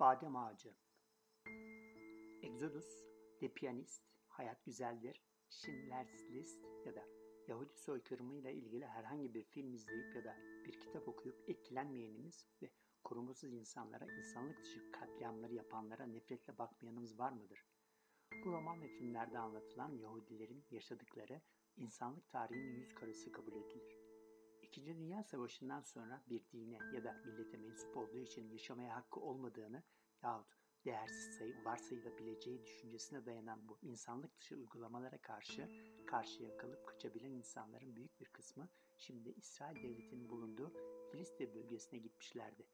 Badem Ağacı Exodus, The Pianist, Hayat Güzeldir, Schindler's List ya da Yahudi soykırımı ile ilgili herhangi bir film izleyip ya da bir kitap okuyup etkilenmeyenimiz ve korumasız insanlara, insanlık dışı katliamları yapanlara nefretle bakmayanımız var mıdır? Bu roman ve filmlerde anlatılan Yahudilerin yaşadıkları insanlık tarihinin yüz karası kabul edilir. İkinci Dünya Savaşı'ndan sonra bir dine ya da millete mensup olduğu için yaşamaya hakkı olmadığını yahut değersiz sayı varsayılabileceği düşüncesine dayanan bu insanlık dışı uygulamalara karşı karşıya kalıp kaçabilen insanların büyük bir kısmı şimdi İsrail Devleti'nin bulunduğu Filistin bölgesine gitmişlerdi.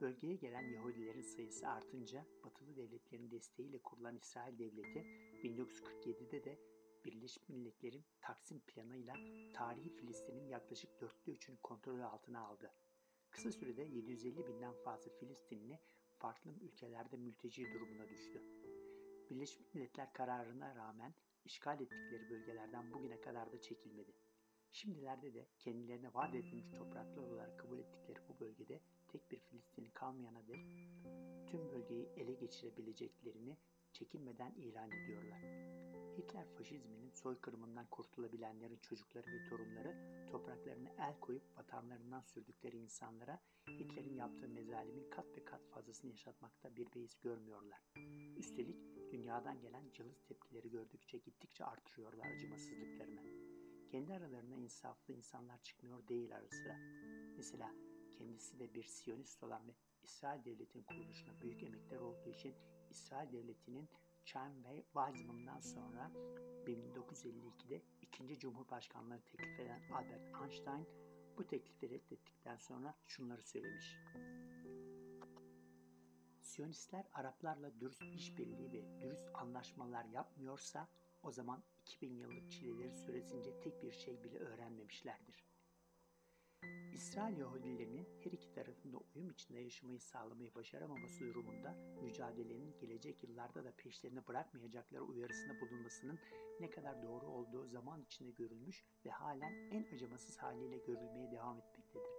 Bölgeye gelen Yahudilerin sayısı artınca Batılı devletlerin desteğiyle kurulan İsrail Devleti 1947'de de Birleşmiş Milletler'in Taksim planıyla tarihi Filistin'in yaklaşık dörtte üçünü kontrolü altına aldı. Kısa sürede 750 binden fazla Filistinli farklı ülkelerde mülteci durumuna düştü. Birleşmiş Milletler kararına rağmen işgal ettikleri bölgelerden bugüne kadar da çekilmedi. Şimdilerde de kendilerine vaat edilmiş topraklar olarak kabul ettikleri bu bölgede tek bir Filistinli kalmayana dek tüm bölgeyi ele geçirebileceklerini çekinmeden ilan ediyorlar. Hitler faşizminin soykırımından kurtulabilenlerin çocukları ve torunları topraklarını el koyup vatanlarından sürdükleri insanlara Hitler'in yaptığı mezalimin kat ve kat fazlasını yaşatmakta bir beis görmüyorlar. Üstelik dünyadan gelen cılız tepkileri gördükçe gittikçe artırıyorlar acımasızlıklarını. Kendi aralarına insaflı insanlar çıkmıyor değil ara. Mesela kendisi de bir Siyonist olan ve İsrail Devleti'nin kuruluşuna büyük emekler olduğu için İsrail Devleti'nin Chaim ve Weizmann'dan sonra 1952'de ikinci Cumhurbaşkanlığı teklif eden Albert Einstein bu teklifi reddettikten sonra şunları söylemiş. Siyonistler Araplarla dürüst işbirliği ve dürüst anlaşmalar yapmıyorsa o zaman 2000 yıllık çileleri süresince tek bir şey bile öğrenmemişlerdir. İsrail Yahudilerinin her iki tarafında uyum içinde yaşamayı sağlamayı başaramaması durumunda mücadelenin gelecek yıllarda da peşlerini bırakmayacakları uyarısında bulunmasının ne kadar doğru olduğu zaman içinde görülmüş ve halen en acımasız haliyle görülmeye devam etmektedir.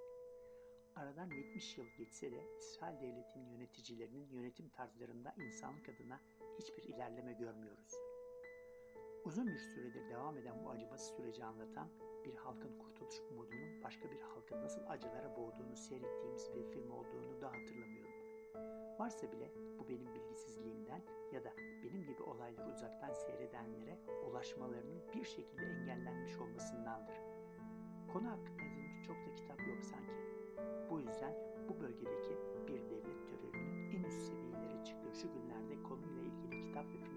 Aradan 70 yıl geçse de İsrail Devleti'nin yöneticilerinin yönetim tarzlarında insanlık adına hiçbir ilerleme görmüyoruz. Uzun bir süredir devam eden bu acımasız süreci anlatan bir halkın kurtuluş umudunun başka bir halkın nasıl acılara boğduğunu seyrettiğimiz bir film olduğunu da hatırlamıyorum. Varsa bile bu benim bilgisizliğimden ya da benim gibi olayları uzaktan seyredenlere ulaşmalarının bir şekilde engellenmiş olmasındandır. Konu hakkında yazılmış çok da kitap yok sanki. Bu yüzden bu bölgedeki bir devlet terörünün en üst seviyeleri çıktığı şu günlerde konuyla ilgili kitap ve filmler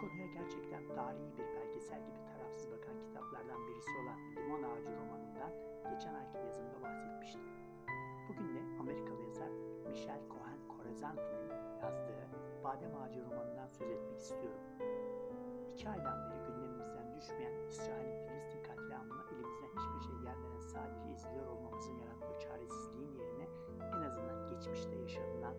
Konuya gerçekten tarihi bir belgesel gibi tarafsız bakan kitaplardan birisi olan Limon Ağacı romanından geçen ayki yazımda bahsetmiştim. Bugün de Amerikalı yazar Michel Cohen Corazanti'nin yazdığı Badem Ağacı romanından söz etmek istiyorum. İki aydan beri gündemimizden düşmeyen İsrail'in Filistin katliamına elimizden hiçbir şey gelmeden sadece izliyor olmamızın yarattığı çaresizliğin yerine en azından geçmişte yaşanılan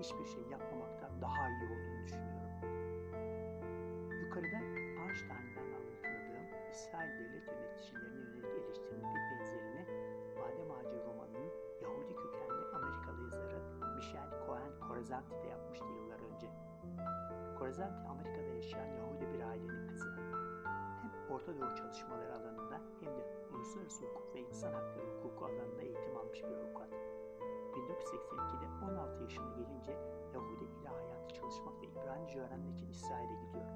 hiçbir şey yapmamaktan daha iyi olduğunu düşünüyorum. Yukarıda Einstein'dan alıntıladığım İsrail devlet yöneticilerine yönelik eleştirinin bir benzerini Badem Ağacı romanının Yahudi kökenli Amerikalı yazarı Michel Cohen Corazanti'de yapmıştı yıllar önce. Corazanti Amerika'da yaşayan Yahudi bir ailenin kızı. Hem Orta Doğu çalışmaları alanında hem de uluslararası hukuk ve insan hakları hukuku alanında eğitim almış bir avukat. 1982'de 16 yaşına gelince Yahudi ilahiyatı çalışmak ve İbranice öğrenmek için İsrail'e gidiyor.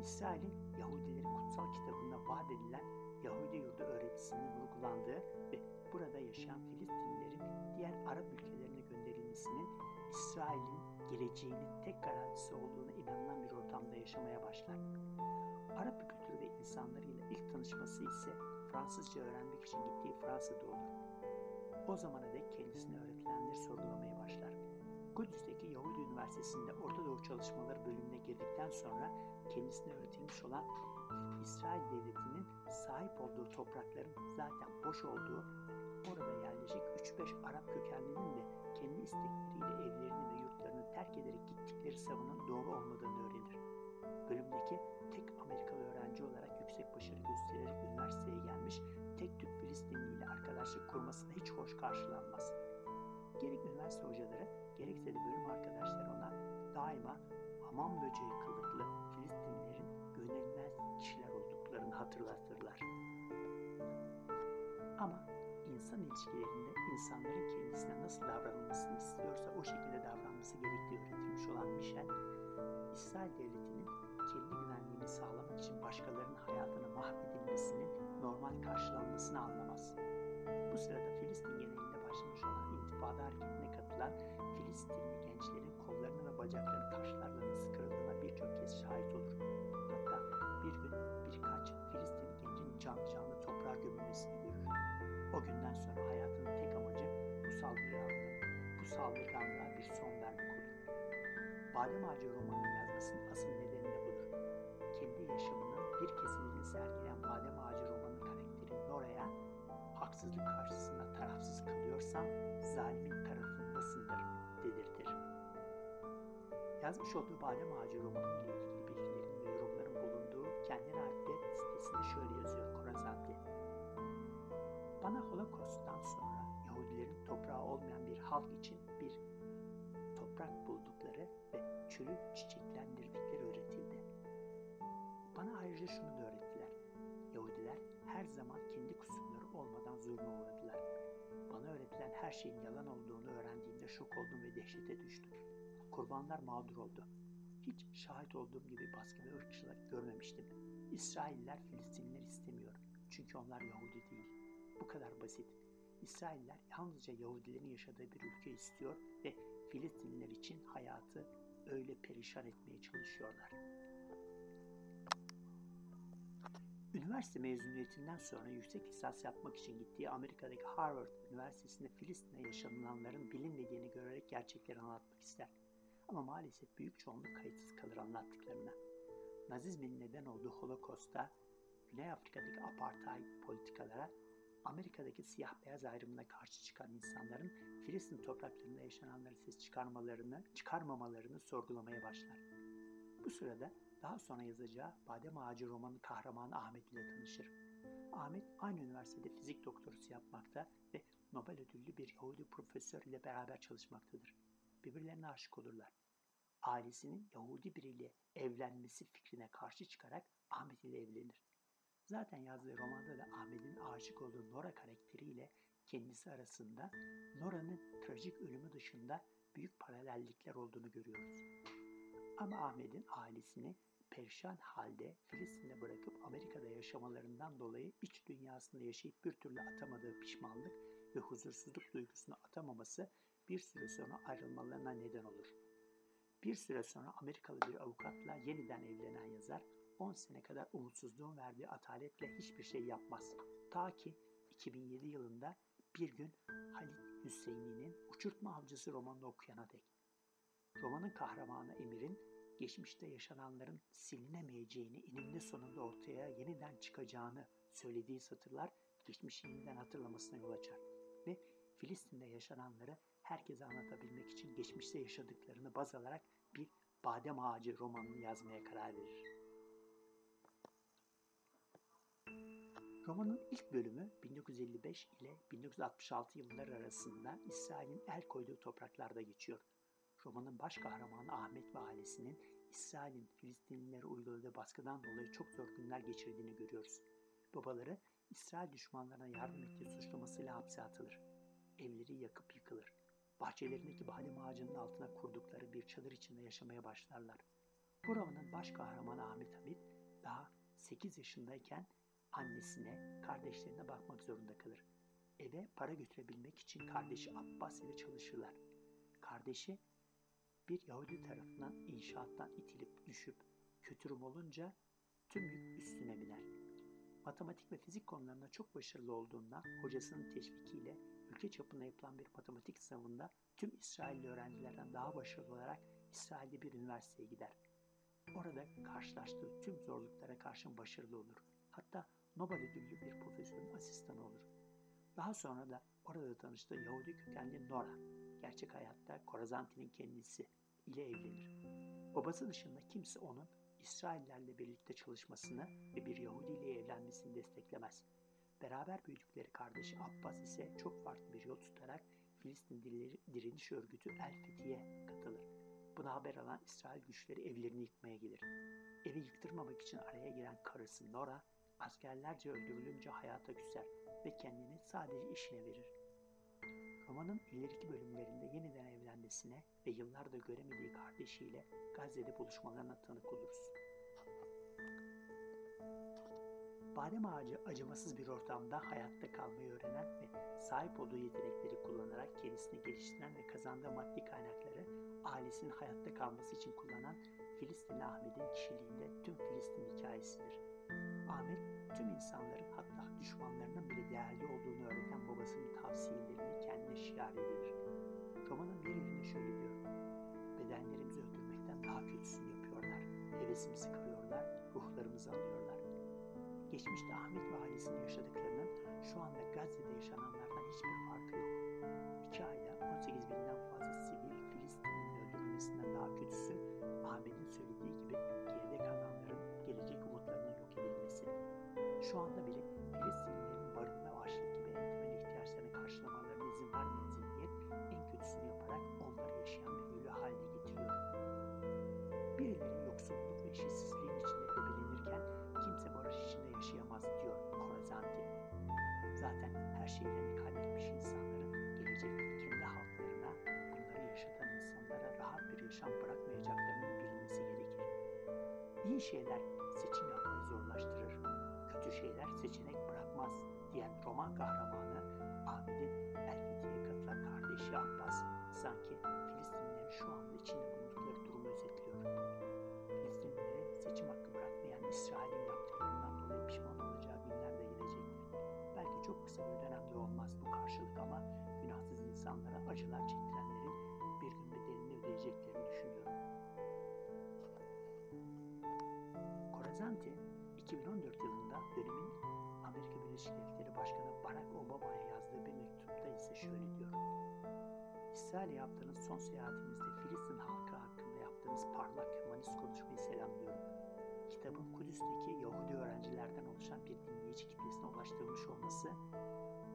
İsrail'in Yahudilerin kutsal kitabında vaat edilen Yahudi yurdu öğretisinin vurgulandığı ve burada yaşayan Filistinlilerin diğer Arap ülkelerine gönderilmesinin İsrail'in geleceğinin tek garantisi olduğuna inanılan bir ortamda yaşamaya başlar. Arap kültürü ve insanlarıyla ilk tanışması ise Fransızca öğrenmek için gittiği Fransa'da olur. O zamana dek kendisine öğretilenleri sorgulamaya başlar. Kudüs'teki Yahudi Üniversitesi'nde Orta Doğu Çalışmaları bölümüne girdikten sonra kendisine öğretilmiş olan İsrail Devleti'nin sahip olduğu toprakların zaten boş olduğu orada yerleşik 3-5 Arap kökenlinin de kendi istekleriyle evlerini ve yurtlarını terk ederek gittikleri savının doğru olmadığını öğrenir. Bölümdeki tek Amerikalı öğrenci olarak yüksek başarı göstererek üniversiteye gelmiş tek Türk Filistinli ile arkadaşlık kurmasına hiç hoş karşılanmaz. Gerek üniversite hocaları gerekse de bölüm arkadaşları ona daima hamam böceği kılıklı Filistinlilerin güvenilmez kişiler olduklarını hatırlatırlar. Ama insan ilişkilerinde insanların kendisine nasıl davranılmasını istiyorsa o şekilde davranması gerektiği öğretilmiş olan Michel, İsrail Devleti'nin kendi güvenliğini sağlamak için başkalarının hayatını mahvedilmesinin normal karşılanmasını anlamaz. Bu sırada Filistin genelinde başlamış olan intifada hareketine katılan Filistinli gençlerin kollarını ve bacaklarını taşlarla nasıl birçok kez şahit olur. Hatta bir gün birkaç Filistinli gencin canlı canlı toprağa gömülmesini görür. O günden sonra hayatının tek amacı bu saldırganlığa, bu saldırganlığa bir son vermek. Badem Ağacı romanını yazmasının asıl nedeni de budur. Kendi yaşamının bir kesimini sergileyen Badem Ağacı romanı karakteri Nora'ya haksızlık karşısında tarafsız kalıyorsan zalimin tarafındasındır dedirtir. Yazmış olduğu Badem Ağacı romanı ile ilgili bilgilerin ve yorumların bulunduğu kendine ait web sitesinde şöyle yazıyor Korazanti. Bana Holocaust'tan sonra Yahudilerin toprağı olmayan bir halk için bir toprak buldukları ve çölü çiçeklendirdikleri öğretildi. Bana ayrıca şunu da öğrettiler. Yahudiler her zaman kendi kusurları olmadan zulme uğradılar. Bana öğretilen her şeyin yalan olduğunu öğrendiğimde şok oldum ve dehşete düştüm. Kurbanlar mağdur oldu. Hiç şahit olduğum gibi baskı ve ırkçılık görmemiştim. İsrailler Filistinliler istemiyor. Çünkü onlar Yahudi değil. Bu kadar basit. İsrailler yalnızca Yahudilerin yaşadığı bir ülke istiyor ve Filistinliler için hayatı öyle perişan etmeye çalışıyorlar. Üniversite mezuniyetinden sonra yüksek lisans yapmak için gittiği Amerika'daki Harvard Üniversitesi'nde Filistin'de yaşanılanların bilinmediğini görerek gerçekleri anlatmak ister. Ama maalesef büyük çoğunluk kayıtsız kalır anlattıklarına. Nazizmin neden olduğu Holocaust'a, Güney Afrika'daki apartheid politikalara, Amerika'daki siyah beyaz ayrımına karşı çıkan insanların Filistin topraklarında yaşananları ses çıkarmalarını, çıkarmamalarını sorgulamaya başlar. Bu sırada daha sonra yazacağı Badem Ağacı romanı kahramanı Ahmet ile tanışır. Ahmet aynı üniversitede fizik doktorusu yapmakta ve Nobel ödüllü bir Yahudi profesör ile beraber çalışmaktadır. Birbirlerine aşık olurlar. Ailesinin Yahudi biriyle evlenmesi fikrine karşı çıkarak Ahmet ile evlenir. Zaten yazdığı romanda da Ahmet'in aşık olduğu Nora karakteriyle kendisi arasında Nora'nın trajik ölümü dışında büyük paralellikler olduğunu görüyoruz. Ama Ahmet'in ailesini perişan halde Filistin'de bırakıp Amerika'da yaşamalarından dolayı iç dünyasında yaşayıp bir türlü atamadığı pişmanlık ve huzursuzluk duygusunu atamaması bir süre sonra ayrılmalarına neden olur. Bir süre sonra Amerikalı bir avukatla yeniden evlenen yazar 10 sene kadar umutsuzluğun verdiği ataletle hiçbir şey yapmaz. Ta ki 2007 yılında bir gün Halit Hüseyni'nin Uçurtma Avcısı romanını okuyana dek. Romanın kahramanı Emir'in geçmişte yaşananların silinemeyeceğini, eninde sonunda ortaya yeniden çıkacağını söylediği satırlar geçmişi yeniden hatırlamasına yol açar ve Filistin'de yaşananları herkese anlatabilmek için geçmişte yaşadıklarını baz alarak bir Badem Ağacı romanını yazmaya karar verir. Romanın ilk bölümü 1955 ile 1966 yılları arasında İsrail'in el koyduğu topraklarda geçiyor. Romanın baş kahramanı Ahmet ve ailesinin İsrail'in Filistinlilere uyguladığı baskıdan dolayı çok zor günler geçirdiğini görüyoruz. Babaları İsrail düşmanlarına yardım ettiği suçlamasıyla hapse atılır. Evleri yakıp yıkılır. Bahçelerindeki badem ağacının altına kurdukları bir çadır içinde yaşamaya başlarlar. Bu romanın baş kahramanı Ahmet Hamid daha 8 yaşındayken annesine, kardeşlerine bakmak zorunda kalır. Eve para götürebilmek için kardeşi Abbas ile çalışırlar. Kardeşi bir Yahudi tarafından inşaattan itilip düşüp kötürüm olunca tüm yük üstüne biner. Matematik ve fizik konularında çok başarılı olduğundan hocasının teşvikiyle ülke çapında yapılan bir matematik sınavında tüm İsrailli öğrencilerden daha başarılı olarak İsrail'de bir üniversiteye gider. Orada karşılaştığı tüm zorluklara karşın başarılı olur. Hatta Nobel ödüllü bir profesörün asistanı olur. Daha sonra da orada tanıştığı Yahudi kökenli Nora, gerçek hayatta Korazanti'nin kendisi ile evlenir. Babası dışında kimse onun İsraillerle birlikte çalışmasını ve bir Yahudi ile evlenmesini desteklemez. Beraber büyüdükleri kardeşi Abbas ise çok farklı bir yol tutarak Filistin direniş örgütü El Fethi'ye katılır. Buna haber alan İsrail güçleri evlerini yıkmaya gelir. Evi yıktırmamak için araya giren karısı Nora, askerlerce öldürülünce hayata küser ve kendini sadece işine verir. Romanın ileriki bölümlerinde yeniden evlenmesine ve yıllardır göremediği kardeşiyle Gazze'de buluşmalarına tanık oluruz. Badem ağacı acımasız bir ortamda hayatta kalmayı öğrenen ve sahip olduğu yetenekleri kullanarak kendisini geliştiren ve kazandığı maddi kaynakları ailesinin hayatta kalması için kullanan Filistinli Ahmet'in kişiliğinde tüm Filistin hikayesidir. Ahmet tüm insanların hatta düşmanlarının bile değerli olduğunu öğreten babasının tavsiyelerini kendine şiar edilir. Romanın bir yerinde şöyle diyor. Bedenlerimizi öldürmekten daha kötüsünü yapıyorlar. Hevesimizi kırıyorlar, ruhlarımızı alıyorlar. Geçmişte Ahmet ve ailesinin yaşadıklarının şu anda Gazze'de yaşananlardan hiçbir farkı yok. İki ayda 18 binden fazla sivil Filistin'in öldürülmesinden daha kötüsü Ahmet'in söylediği gibi İyi şeyler seçim yapmayı zorlaştırır, kötü şeyler seçenek bırakmaz diyen roman kahramanı Ahmet'in Elfiti'ye katılan kardeşi Abbas sanki Filistinlilerin şu anda içinde bulundukları durumu özetliyor. Filistinlilere seçim hakkı bırakmayan İsrail'in yaptıklarından dolayı pişman olacağı günler de gelecektir. Belki çok kısa bir dönemde olmaz bu karşılık ama günahsız insanlara acılar çektirenlerin Birleşik Devletleri Başkanı Barack Obama'ya yazdığı bir mektupta ise şöyle diyor. İsrail'e yaptığınız son seyahatinizde Filistin halkı hakkında yaptığınız parlak humanist konuşmayı selamlıyorum. Kitabın Kudüs'teki Yahudi öğrencilerden oluşan bir dinleyici kitlesine ulaştırılmış olması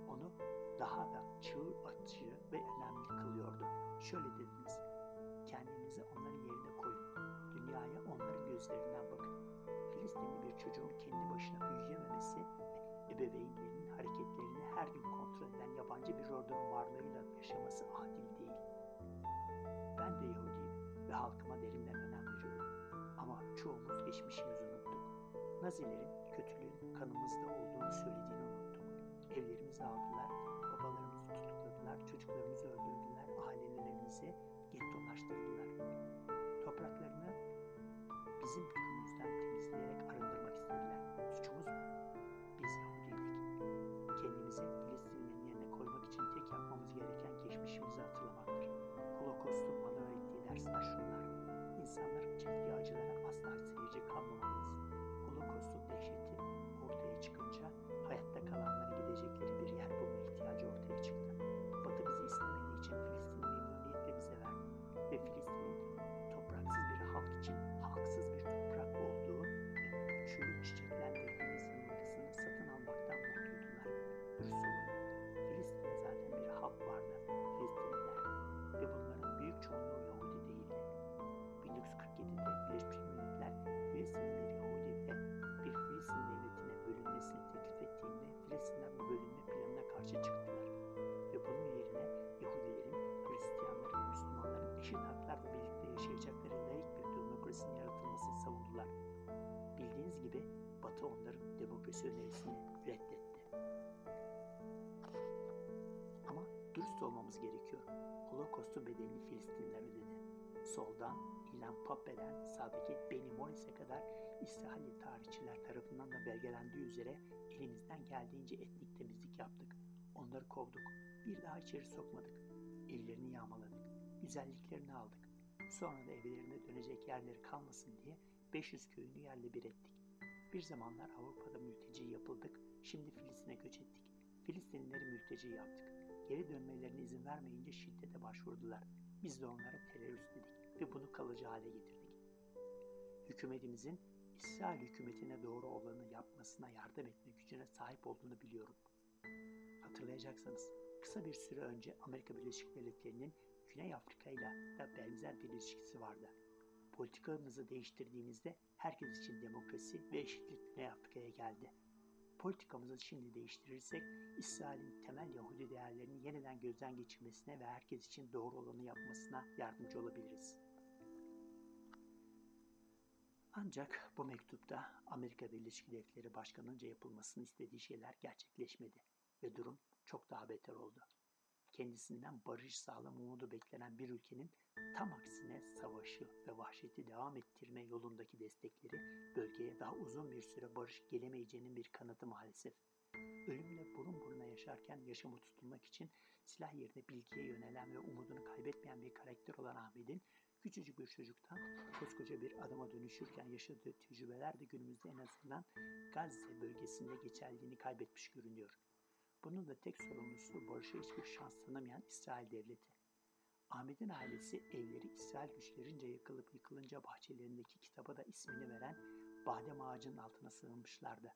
onu daha da çığır atıcı ve önemli kılıyordu. Şöyle dediniz, kendinizi onların yerine koyun, dünyaya onların gözlerinden bakın. Filistinli bir çocuğun kendi yabancı bir ordunun varlığıyla yaşaması adil değil. Ben de Yahudiyim ve halkıma derinden önem veriyorum. Ama çoğumuz geçmişimizi unuttuk. Nazilerin kötülüğün kanımızda olduğunu söylediğini unuttuk. Evlerimizi aldılar, bunun yerine Yahudilerin, Hristiyanların ve Müslümanların eşit haklarla birlikte yaşayacakları layık bir demokrasinin yaratılmasını savundular. Bildiğiniz gibi Batı onların demokrasi önerisini reddetti. Ama dürüst olmamız gerekiyor. Holokost'un bedelini Filistinliler ödedi. Soldan Ilan Pappel'den sağdaki Benny Morris'e kadar İsrailli tarihçiler tarafından da belgelendiği üzere elimizden geldiğince etnik temizlik yaptık. Onları kovduk. Bir daha içeri sokmadık. Evlerini yağmaladık. Güzelliklerini aldık. Sonra da evlerine dönecek yerleri kalmasın diye 500 köyünü yerle bir ettik. Bir zamanlar Avrupa'da mülteci yapıldık. Şimdi Filistin'e göç ettik. Filistinlileri mülteci yaptık. Geri dönmelerine izin vermeyince şiddete başvurdular. Biz de onlara terörist dedik ve bunu kalıcı hale getirdik. hükümetimizin İsrail hükümetine doğru olanı yapmasına yardım etme gücüne sahip olduğunu biliyorum. Hatırlayacaksınız kısa bir süre önce Amerika Birleşik Devletleri'nin Güney Afrika ile de benzer bir ilişkisi vardı. Politikamızı değiştirdiğimizde herkes için demokrasi ve eşitlik Güney Afrika'ya geldi. Politikamızı şimdi değiştirirsek İsrail'in temel Yahudi değerlerini yeniden gözden geçirmesine ve herkes için doğru olanı yapmasına yardımcı olabiliriz. Ancak bu mektupta Amerika Birleşik Devletleri Başkanı'nca yapılmasını istediği şeyler gerçekleşmedi ve durum çok daha beter oldu. Kendisinden barış sağlam umudu beklenen bir ülkenin tam aksine savaşı ve vahşeti devam ettirme yolundaki destekleri bölgeye daha uzun bir süre barış gelemeyeceğinin bir kanıtı maalesef. Ölümle burun buruna yaşarken yaşamı tutunmak için silah yerine bilgiye yönelen ve umudunu kaybetmeyen bir karakter olan Ahmet'in küçücük bir çocuktan koskoca bir adama dönüşürken yaşadığı tecrübeler de günümüzde en azından Gazze bölgesinde geçerliğini kaybetmiş görünüyor. Bunun da tek sorumlusu barışa hiçbir şans tanımayan İsrail devleti. Ahmet'in ailesi evleri İsrail güçlerince yakılıp yıkılınca bahçelerindeki kitaba da ismini veren badem ağacının altına sığınmışlardı.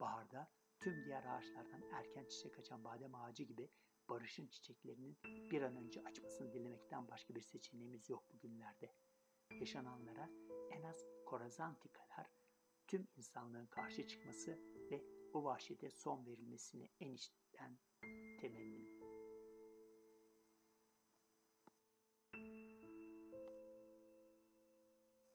Baharda tüm diğer ağaçlardan erken çiçek açan badem ağacı gibi barışın çiçeklerinin bir an önce açmasını dilemekten başka bir seçeneğimiz yok bugünlerde. Yaşananlara en az Korazanti kadar tüm insanlığın karşı çıkması ve bu vahşete son verilmesini en cảnh thì mình